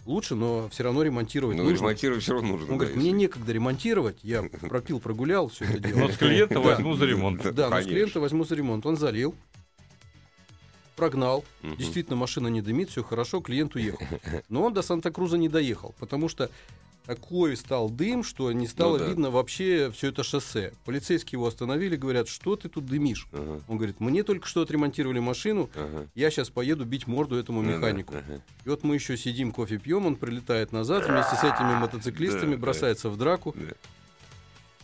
лучше, но все равно ремонтировать Ну, нужно. ремонтировать все равно нужно. Он говорит, да, мне если- некогда ремонтировать, я пропил, прогулял все это дело. Но с клиента Да. возьму за ремонт. Да, но с клиента возьму за ремонт. Он залил, прогнал. Мгм. Действительно, машина не дымит, все хорошо, клиент уехал. Но он до Санта-Круза не доехал, потому что такой стал дым, что не стало Ну да. видно вообще все это шоссе. Полицейские его остановили, говорят, что ты тут дымишь? Ага, Он говорит, мне только что отремонтировали машину, ага. я сейчас поеду бить морду этому Ну да, механику. ага. И вот мы еще сидим, кофе пьем, он прилетает назад вместе с этими мотоциклистами, Да, да. бросается в драку. Да.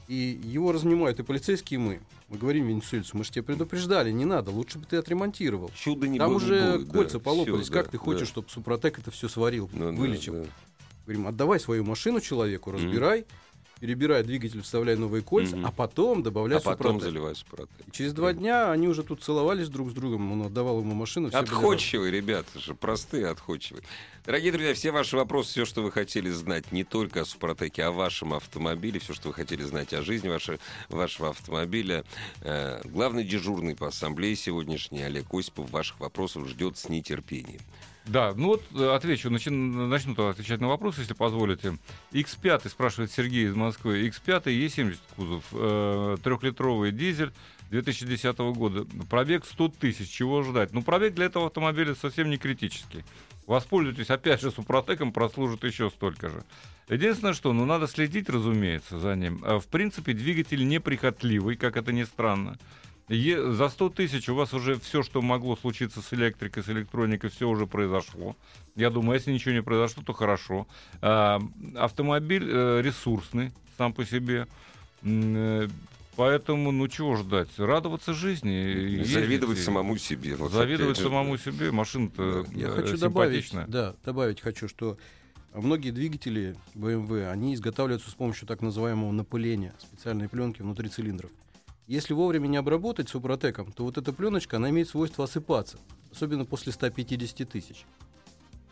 И его разнимают и полицейские, и мы. Мы говорим венесуэльцу, мы же тебя предупреждали, не надо, лучше бы ты отремонтировал. Чудо не Там бу- уже да, кольца полопались, всё, как да, ты хочешь, да. чтобы Супротек это все сварил, Ну да, вылечил? да. Говорим, отдавай свою машину человеку, разбирай, перебирай двигатель, вставляй новые кольца, Мгм. а потом добавляй А потом заливаю Супротек. Через два дня они уже тут целовались друг с другом, он отдавал ему машину. Отходчивые, ребята же, простые, отходчивые. Дорогие друзья, все ваши вопросы, все, что вы хотели знать, не только о Супротеке, а о вашем автомобиле, все, что вы хотели знать о жизни вашей, вашего автомобиля. Э, главный дежурный по ассамблее сегодняшний Олег Осипов ваших вопросов ждет с нетерпением. Да, ну вот э, отвечу, начну, начну отвечать на вопрос, если позволите. X5, спрашивает Сергей из Москвы. X5 E70 кузов, э, трехлитровый дизель 2010 года. Пробег 100 тысяч, чего ждать? Ну, пробег для этого автомобиля совсем не критический. Воспользуйтесь, опять же, Супротеком, прослужит еще столько же. Единственное, что, ну, надо следить, разумеется, за ним. А, В принципе, двигатель неприхотливый, как это ни странно. Е- за 100 тысяч у вас уже все, что могло случиться с электрикой, с электроникой, все уже произошло. Я думаю, если ничего не произошло, то хорошо. А, автомобиль э, ресурсный сам по себе. Э, Поэтому, ну чего ждать? Радоваться жизни. ездить, Завидовать самому себе. Вот Завидовать самому себе. Машина-то Я э, хочу добавить, симпатичная. да, добавить хочу, что многие двигатели BMW, они изготавливаются с помощью так называемого напыления, специальной пленки внутри цилиндров. Если вовремя не обработать супротеком, то вот эта пленочка, она имеет свойство осыпаться, особенно после 150 тысяч.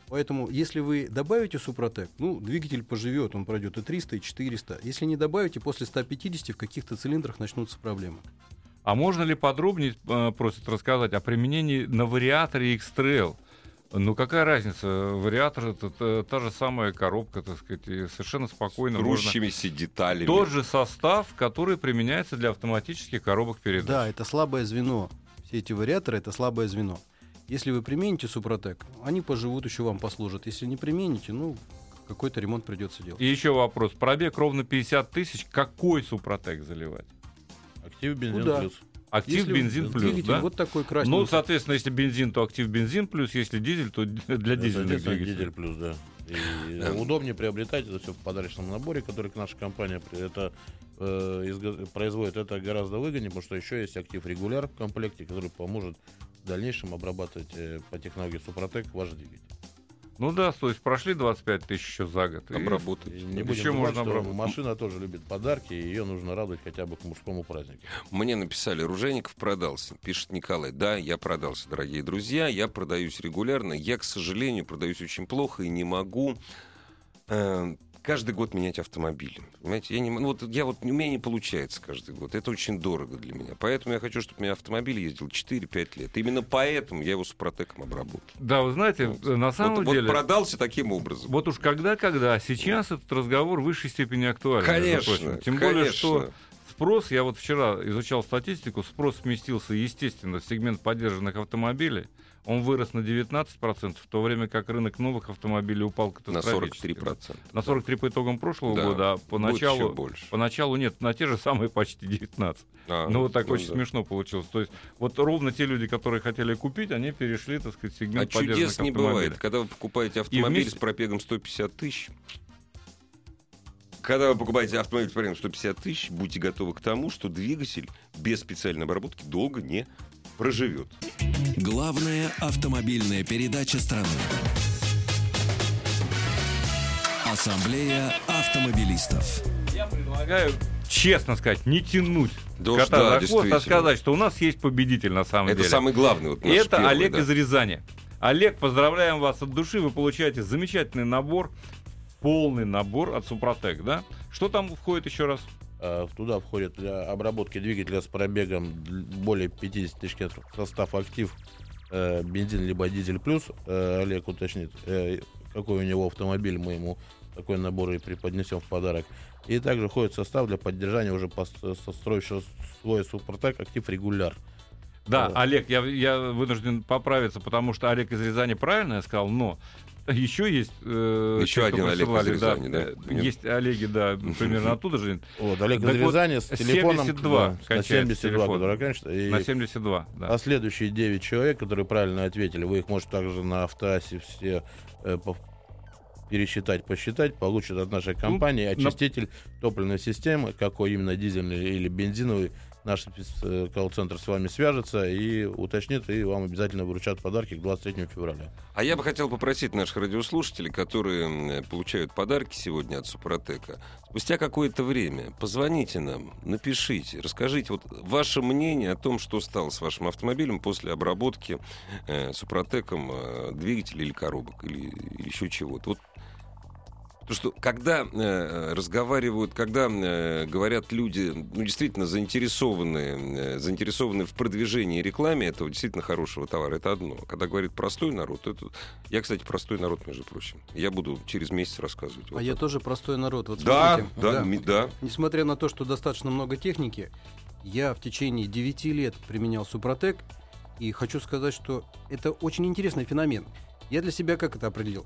Поэтому, если вы добавите супротек, ну, двигатель поживет, он пройдет и 300, и 400. Если не добавите, после 150 в каких-то цилиндрах начнутся проблемы. А можно ли подробнее, э, просят рассказать, о применении на вариаторе X-Trail? Ну, какая разница? Вариатор это та, та же самая коробка, так сказать, и совершенно спокойно можно... Крущимися деталями. Тот же состав, который применяется для автоматических коробок передач. Да, это слабое звено. Все эти вариаторы это слабое звено. Если вы примените Супротек, они поживут, еще вам послужат. Если не примените, ну, какой-то ремонт придется делать. И еще вопрос. Пробег ровно 50 тысяч. Какой Супротек заливать? Актив бензин Куда? плюс. Актив Если бензин плюс, двигатель да? вот такой красненький. Ну, соответственно, если бензин, то актив бензин плюс, если дизель, то для дизельных Соответственно, двигателей. дизель плюс, да. И удобнее приобретать это все в подарочном наборе, который наша компания при- это, э, изго- производит. Это гораздо выгоднее, потому что еще есть актив регуляр в комплекте, который поможет в дальнейшем обрабатывать э, по технологии Супротек ваш двигатель. Ну да, то есть прошли 25 тысяч еще за год. и- Обработать. И не Еще будем забывать, можно обработать. машина тоже любит подарки, и ее нужно радовать хотя бы к мужскому празднику. Мне написали, Ружеников продался. Пишет Николай. Да, я продался, дорогие друзья. Я продаюсь регулярно. Я, к сожалению, продаюсь очень плохо и не могу э, каждый год менять автомобиль. Понимаете, я не, ну, вот, я вот, у меня не получается каждый год. Это очень дорого для меня. Поэтому я хочу, чтобы у меня автомобиль ездил 4-5 лет. Именно поэтому я его с Протеком обработал. Да, вы знаете, Вот. на самом вот, вот деле... продался таким образом. Вот уж когда-когда, сейчас этот разговор в высшей степени актуален. конечно. Тем более, конечно. что спрос, я вот вчера изучал статистику, спрос сместился, естественно, в сегмент поддержанных автомобилей. Он вырос на 19%, в то время как рынок новых автомобилей упал на катастрофически. 43%. На 43 по итогам прошлого Да. года, а поначалу, больше. поначалу нет, на те же самые почти 19. А, ну вот так ну очень да. смешно получилось. То есть вот ровно те люди, которые хотели купить, они перешли, так сказать, в А сегмент чудес поддержанных не бывает. Когда вы покупаете автомобиль вместе- с пробегом 150 тысяч, когда вы покупаете автомобиль с пробегом 150 тысяч, будьте готовы к тому, что двигатель без специальной обработки долго не проживет. Главная автомобильная передача страны. Ассамблея автомобилистов. Я предлагаю, честно сказать, не тянуть Да кота да, за хвост, а сказать, что у нас есть победитель на самом Это деле. самый главный. Вот И наш это первый, Олег да. из Рязани. Олег, поздравляем вас от души. Вы получаете замечательный набор, полный набор от Супротек, да? Что там входит еще раз? А, Туда входит для обработки двигателя с пробегом более 50 тысяч километров состав актив э, бензин либо дизель плюс. Э, Олег уточнит, э, какой у него автомобиль, мы ему такой набор и преподнесем в подарок. И также входит состав для поддержания уже пос- состроившего свой супротек актив регуляр. Да, Да. Олег, я, я вынужден поправиться, потому что Олег из Рязани правильно я сказал, но еще есть... э, Еще те, один Олег из Рязани, да? э, Есть Олеги, да, примерно оттуда же. Вот, Олег из Рязани с телефоном 72 да, на кончается 72, телефон. который. И- На 72, да. А следующие 9 человек, которые правильно ответили, вы их можете также на автоасе все э, по- пересчитать, посчитать, получат от нашей компании Ну, на- очиститель топливной системы, какой именно дизельный или бензиновый. Наш э, колл-центр с вами свяжется и уточнит, и вам обязательно вручат подарки к 23 февраля. А я бы хотел попросить наших радиослушателей, которые получают подарки сегодня от Супротека, спустя какое-то время позвоните нам, напишите, расскажите вот ваше мнение о том, что стало с вашим автомобилем после обработки э, Супротеком э, двигателя или коробок, или, или еще чего-то. Вот то, что когда э, разговаривают, когда э, говорят люди, ну, действительно заинтересованные, э, заинтересованные в продвижении и рекламе этого действительно хорошего товара, это одно. Когда говорит простой народ, это... Я, кстати, простой народ, между прочим. Я буду через месяц рассказывать. А Вот я это. тоже простой народ. Вот Да, смотрите, да, ми- да. Несмотря на то, что достаточно много техники, я в течение 9 лет применял Супротек, и хочу сказать, что это очень интересный феномен. Я для себя как это определил?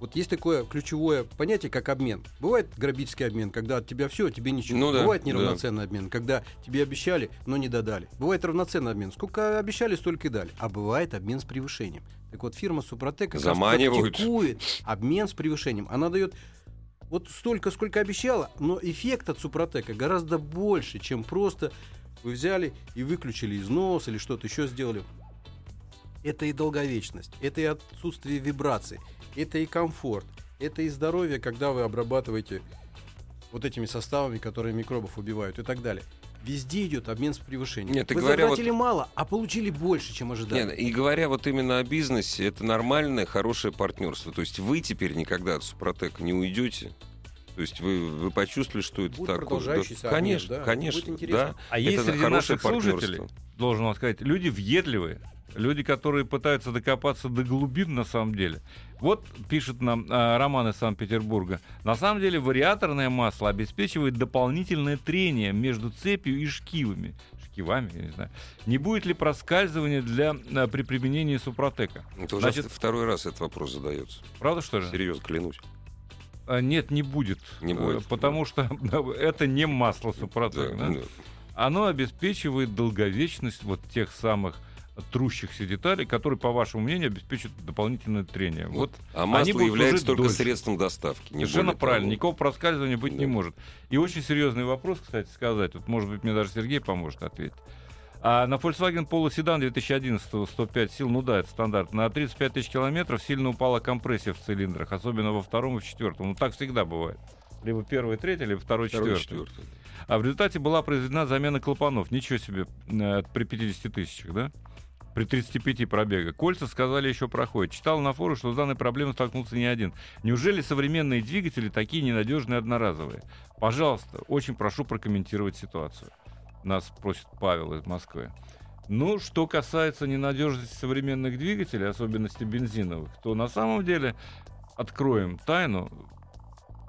Вот есть такое ключевое понятие, как обмен. Бывает грабительский обмен, когда от тебя все, а тебе ничего. Ну да, Бывает да. неравноценный обмен, когда тебе обещали, но не додали. Бывает равноценный обмен. Сколько обещали, столько и дали. А бывает обмен с превышением. Так вот, фирма Супротек практикует обмен с превышением. Она дает вот столько, сколько обещала, но эффект от Супротека гораздо больше, чем просто вы взяли и выключили износ или что-то еще сделали. Это и долговечность, это и отсутствие вибраций, это и комфорт, это и здоровье, когда вы обрабатываете вот этими составами, которые микробов убивают и так далее. Везде идет обмен с превышением. Нет, вы говоря заплатили мало, а получили больше, чем ожидали. Нет, и говоря вот именно о бизнесе, это нормальное, хорошее партнерство. То есть вы теперь никогда от Супротека не уйдете. То есть вы, вы почувствовали, что это Будет такое. продолжающийся Да, обмен, конечно, да, конечно. будет интересно. да. А Это есть среди хорошее наших слушателей, партнерство. должен вам сказать, люди въедливые, люди, которые пытаются докопаться до глубин на самом деле. Вот пишет нам а, Роман из Санкт-Петербурга. На самом деле вариаторное масло обеспечивает дополнительное трение между цепью и шкивами. Шкивами, я не знаю. Не будет ли проскальзывания для, а, при применении супротека? Это уже Значит- вт- второй раз этот вопрос задается. Правда, что же? Серьезно, клянусь. А, Нет, не будет. Не Э, будет. Потому что это не масло супротек. Да, да? да. оно обеспечивает долговечность вот тех самых трущихся деталей, которые, по вашему мнению, обеспечат дополнительное трение. Вот, А они масло будут является только дольше. средством доставки. не Совершенно правильно. того. Никакого проскальзывания быть не Да. может. И очень серьезный вопрос, кстати, сказать. Вот, может быть, мне даже Сергей поможет ответить. А на Volkswagen Polo Sedan 2011 105 сил, ну да, это стандарт. На 35 тысяч километров сильно упала компрессия в цилиндрах, особенно во втором и в четвертом. Ну так всегда бывает. Либо первый, третий, либо второй, Второй, четвертый. четвертый. А в результате была произведена замена клапанов. Ничего себе, э, при 50 тысячах, да? При 35 пробега. Кольца сказали еще проходит. Читал на форуме, что с данной проблемой столкнулся не один. Неужели современные двигатели такие ненадежные одноразовые? Пожалуйста, очень прошу прокомментировать ситуацию. Нас просит Павел из Москвы. Ну, что касается ненадежности современных двигателей, особенности бензиновых, то на самом деле откроем тайну,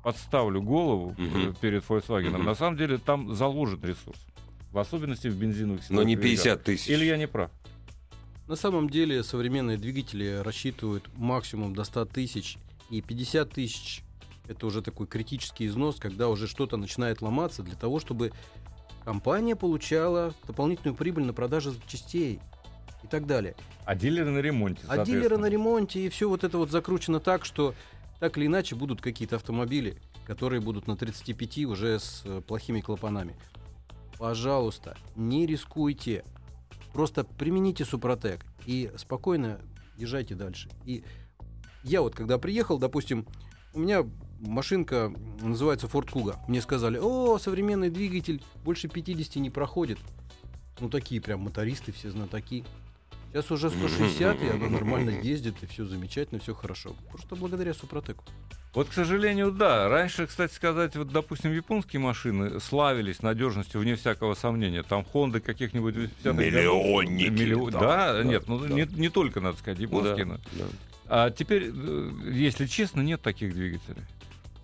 подставлю голову э, перед Volkswagen. Мгм. На самом деле там заложен ресурс. В особенности в бензиновых Но не силовых двигателях. 50 тысяч. Или я не прав? На самом деле современные двигатели рассчитывают максимум до 100 тысяч, и 50 тысяч это уже такой критический износ, когда уже что-то начинает ломаться для того, чтобы компания получала дополнительную прибыль на продаже запчастей и так далее. А дилеры на ремонте, А дилеры на ремонте, и все вот это вот закручено так, что так или иначе будут какие-то автомобили, которые будут на 35 уже с э, плохими клапанами. Пожалуйста, не рискуйте. Просто примените Супротек и спокойно езжайте дальше. И я вот когда приехал, допустим, у меня машинка называется Ford Kuga. Мне сказали, о, современный двигатель больше 50 не проходит. Ну, такие прям мотористы, все знатоки. Сейчас уже 160, и она нормально ездит, и все замечательно, все хорошо. Просто благодаря Супротеку. Вот, к сожалению, да. Раньше, кстати сказать, вот, допустим, японские машины славились надежностью, вне всякого сомнения. Там Хонды каких-нибудь 80-х годов. Миллионники, Миллион- да, Да, да, нет, ну да. Не, не только, надо сказать, Ну да, японские. но- да. А теперь, э, если честно, нет таких двигателей.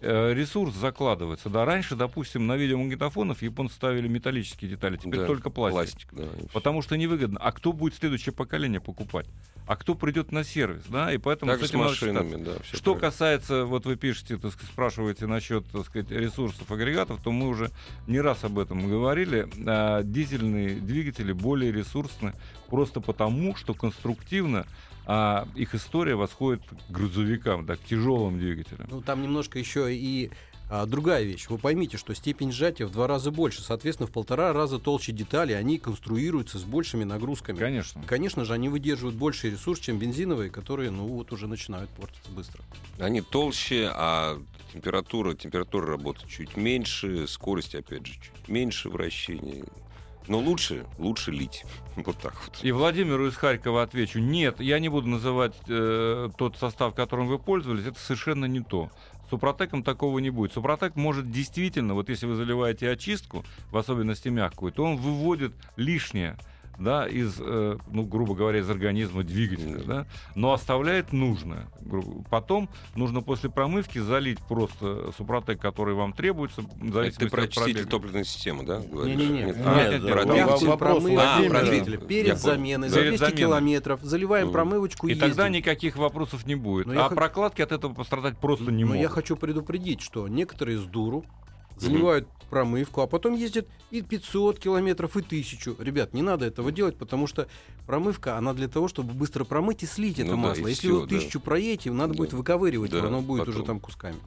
Э, Ресурс закладывается. Да, раньше, допустим, на видеомагнитофонов японцы ставили металлические детали, теперь Да, только пластик. да, и всё. Потому что невыгодно. А кто будет следующее поколение покупать? А кто придет на сервис? Да, и поэтому Так с с этим надо машинами, да. Что правильно. касается, вот вы пишете, так сказать, спрашиваете насчет, так сказать, ресурсов агрегатов, то мы уже не раз об этом говорили. А, дизельные двигатели более ресурсны просто потому, что конструктивно а, их история восходит к грузовикам, да, к тяжелым двигателям. Ну, там немножко еще и а, другая вещь. Вы поймите, что степень сжатия в два раза больше. Соответственно, в полтора раза толще детали, они конструируются с большими нагрузками. Конечно. Конечно же, они выдерживают больший ресурс, чем бензиновые, которые, ну, вот уже начинают портиться быстро. Они толще, а температура, температура работы чуть меньше, скорость, опять же, чуть меньше вращений. Но лучше, лучше лить. Вот так вот. И Владимиру из Харькова отвечу, нет, я не буду называть э, тот состав, которым вы пользовались, это совершенно не то. С Супротеком такого не будет. Супротек может действительно, вот если вы заливаете очистку, в особенности мягкую, то он выводит лишнее да, из, э, ну, грубо говоря, из организма двигателя, да, но оставляет нужное. Гру- Потом нужно после промывки залить просто супротек, который вам требуется, Это ты про от очиститель топливной системы, да? Не-не-не. Нет, А, нет, нет, про нет, вопрос перед заменой, за Перед 200 заменой. километров, заливаем промывочку И и тогда ездим. никаких вопросов не будет. Но я а прокладки от этого пострадать просто не Но могут. я хочу предупредить, что некоторые с дуру заливают промывку, а потом ездят и 500 километров, и 1000. Ребят, не надо этого делать, потому что промывка, она для того, чтобы быстро промыть и слить это Ну да, масло. Если всё, вы тысячу проедете, надо Да. будет выковыривать, Да, оно будет потом. уже там кусками.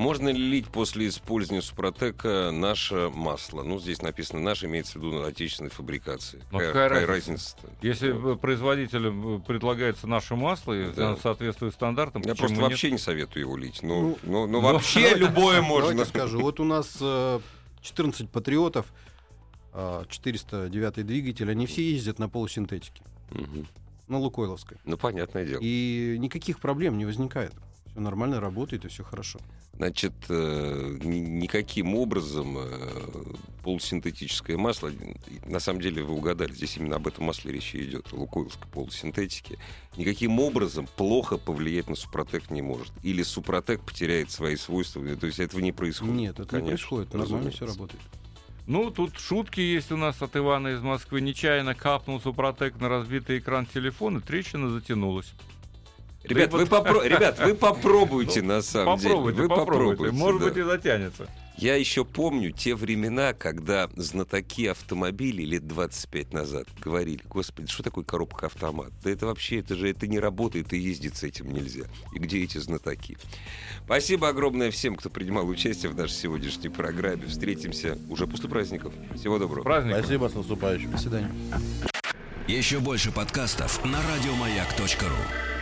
Можно ли лить после использования Супротека наше масло? Ну, здесь написано «наше», имеется в виду отечественной фабрикации. Ну, какая разница? разница-то? Если Да. э, производителям э, предлагается наше масло, и Да. оно соответствует стандартам, Я просто нет? вообще не советую его лить. Ну, Ну, ну, ну, ну, вообще давайте- любое можно. Давайте скажу. Вот у нас э, 14 патриотов, э, 409 двигатель, они все ездят на полусинтетике, Мгм. на Лукойловской. Ну, понятное дело. И никаких проблем не возникает. Все нормально работает и все хорошо. Значит, э, ни- никаким образом э, полусинтетическое масло, на самом деле вы угадали, здесь именно об этом масле речь идет, о лукойловской полусинтетике, никаким образом плохо повлиять на Супротек не может. Или Супротек потеряет свои свойства, то есть этого не происходит. Нет, это не Конечно, происходит. Нормально все работает. Ну, тут шутки есть у нас от Ивана из Москвы. Нечаянно капнул супротек на разбитый экран телефона, трещина затянулась. Ребят, Да вы вот- попро- Ребят, вы попробуйте на самом Попробуйте, деле. Вы попробуйте. Может да. быть и затянется. Я еще помню те времена, когда знатоки автомобилей лет 25 назад говорили, господи, что такое коробка автомат? Да это вообще, это же это не работает, и ездить с этим нельзя. И где эти знатоки? Спасибо огромное всем, кто принимал участие в нашей сегодняшней программе. Встретимся уже после праздников. Всего доброго. Праздник. Спасибо, с наступающим. До свидания. Еще больше подкастов на радиомаяк.ру.